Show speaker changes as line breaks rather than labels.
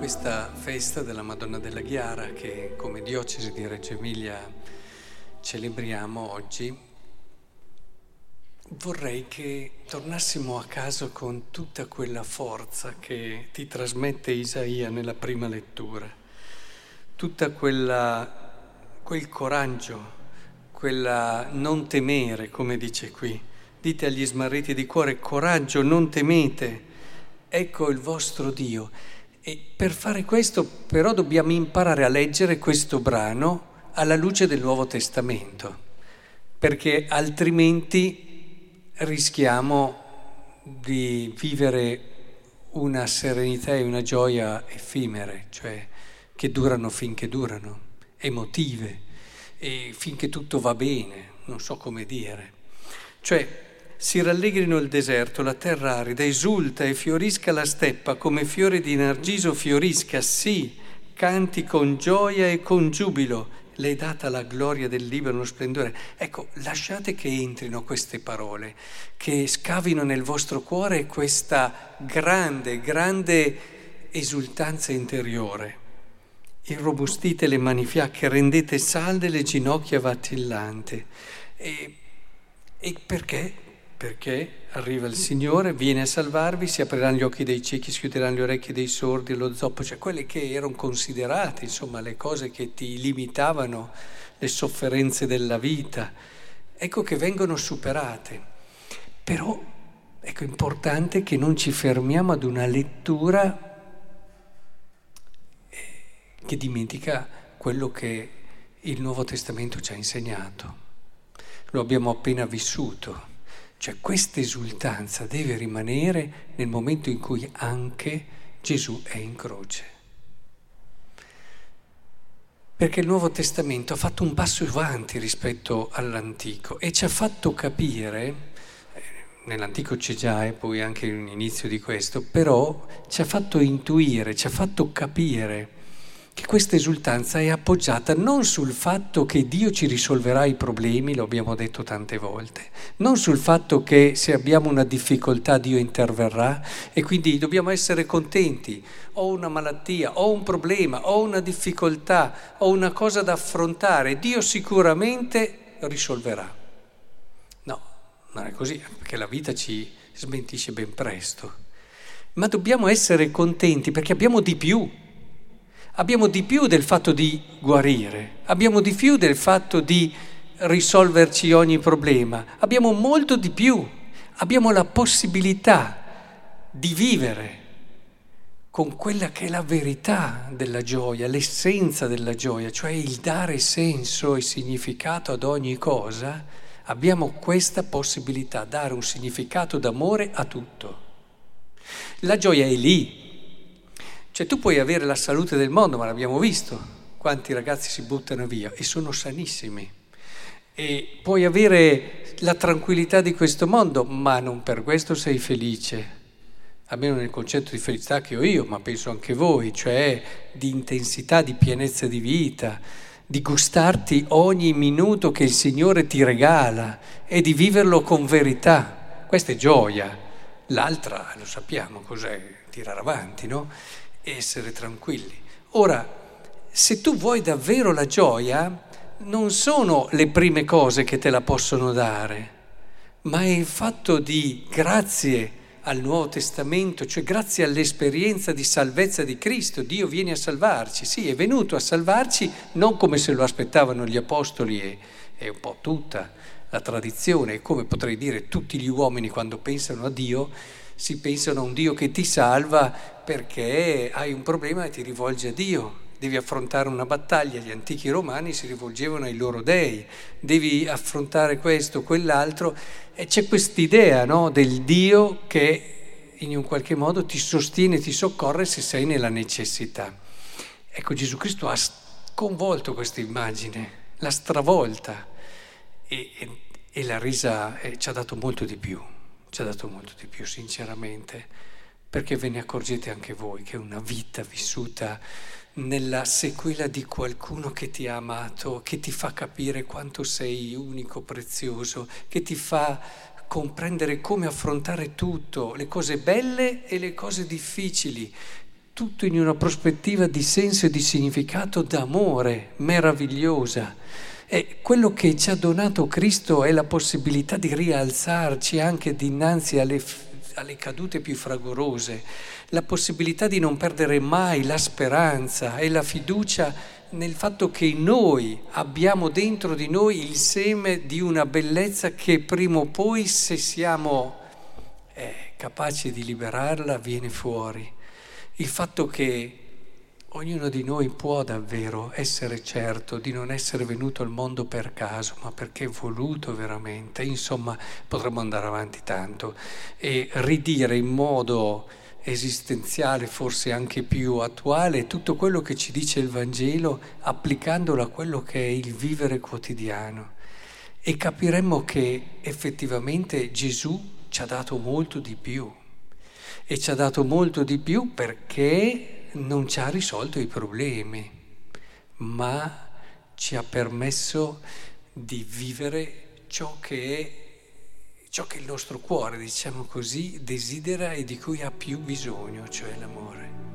questa festa della Madonna della Ghiara che come diocesi di Reggio Emilia celebriamo oggi, vorrei che tornassimo a casa con tutta quella forza che ti trasmette Isaia nella prima lettura, tutta quella, quel coraggio, quella non temere, come dice qui. Dite agli smarriti di cuore, coraggio, non temete, ecco il vostro Dio. E per fare questo però dobbiamo imparare a leggere questo brano alla luce del Nuovo Testamento, perché altrimenti rischiamo di vivere una serenità e una gioia effimere, cioè che durano finché durano, emotive, e finché tutto va bene, non so come dire. Cioè si rallegrino il deserto, la terra arida, esulta e fiorisca la steppa, come fiore di nargiso fiorisca, sì, canti con gioia e con giubilo, le è data la gloria del Libano splendore. Ecco, lasciate che entrino queste parole, che scavino nel vostro cuore questa grande, grande esultanza interiore. Irrobustite le mani fiacche, rendete salde le ginocchia vatillante. E, e perché? Perché arriva il Signore, viene a salvarvi, si apriranno gli occhi dei ciechi, si chiuderanno le orecchie dei sordi, lo zoppo, cioè quelle che erano considerate, insomma, le cose che ti limitavano, le sofferenze della vita, ecco che vengono superate. Però ecco, è importante che non ci fermiamo ad una lettura eh, che dimentica quello che il Nuovo Testamento ci ha insegnato. Lo abbiamo appena vissuto. Cioè questa esultanza deve rimanere nel momento in cui anche Gesù è in croce. Perché il Nuovo Testamento ha fatto un passo avanti rispetto all'Antico e ci ha fatto capire, eh, nell'Antico c'è già e poi anche un inizio di questo, però ci ha fatto intuire, ci ha fatto capire che questa esultanza è appoggiata non sul fatto che Dio ci risolverà i problemi, lo abbiamo detto tante volte, non sul fatto che se abbiamo una difficoltà Dio interverrà e quindi dobbiamo essere contenti, ho una malattia, ho un problema, ho una difficoltà, ho una cosa da affrontare, Dio sicuramente risolverà. No, non è così, perché la vita ci smentisce ben presto. Ma dobbiamo essere contenti perché abbiamo di più abbiamo di più del fatto di guarire, abbiamo di più del fatto di risolverci ogni problema, abbiamo molto di più, abbiamo la possibilità di vivere con quella che è la verità della gioia, l'essenza della gioia, cioè il dare senso e significato ad ogni cosa, abbiamo questa possibilità, dare un significato d'amore a tutto. La gioia è lì, cioè tu puoi avere la salute del mondo, ma l'abbiamo visto, quanti ragazzi si buttano via e sono sanissimi. E puoi avere la tranquillità di questo mondo, ma non per questo sei felice. Almeno nel concetto di felicità che ho io, ma penso anche voi, cioè di intensità, di pienezza di vita, di gustarti ogni minuto che il Signore ti regala e di viverlo con verità. Questa è gioia. L'altra, lo sappiamo cos'è, tirare avanti, no? Essere tranquilli. Ora, se tu vuoi davvero la gioia, non sono le prime cose che te la possono dare, ma è il fatto di grazie al Nuovo Testamento, cioè grazie all'esperienza di salvezza di Cristo, Dio viene a salvarci, sì, è venuto a salvarci non come se lo aspettavano gli apostoli e, e un po' tutta la tradizione, come potrei dire tutti gli uomini quando pensano a Dio, si pensano a un Dio che ti salva perché hai un problema e ti rivolgi a Dio. Devi affrontare una battaglia, gli antichi romani si rivolgevano ai loro dei, devi affrontare questo, quell'altro e c'è quest'idea no, del Dio che in un qualche modo ti sostiene, ti soccorre se sei nella necessità. Ecco, Gesù Cristo ha sconvolto questa immagine, l'ha stravolta e, e, e l'ha resa, e ci ha dato molto di più ci ha dato molto di più, sinceramente, perché ve ne accorgete anche voi che una vita vissuta nella sequela di qualcuno che ti ha amato, che ti fa capire quanto sei unico, prezioso, che ti fa comprendere come affrontare tutto, le cose belle e le cose difficili, tutto in una prospettiva di senso e di significato d'amore meravigliosa. E quello che ci ha donato Cristo è la possibilità di rialzarci anche dinanzi alle, alle cadute più fragorose, la possibilità di non perdere mai la speranza e la fiducia nel fatto che noi abbiamo dentro di noi il seme di una bellezza che prima o poi, se siamo eh, capaci di liberarla, viene fuori. Il fatto che Ognuno di noi può davvero essere certo di non essere venuto al mondo per caso, ma perché è voluto veramente. Insomma, potremmo andare avanti tanto e ridire in modo esistenziale, forse anche più attuale, tutto quello che ci dice il Vangelo, applicandolo a quello che è il vivere quotidiano. E capiremmo che effettivamente Gesù ci ha dato molto di più. E ci ha dato molto di più perché non ci ha risolto i problemi, ma ci ha permesso di vivere ciò che è, ciò che il nostro cuore, diciamo così, desidera e di cui ha più bisogno, cioè l'amore.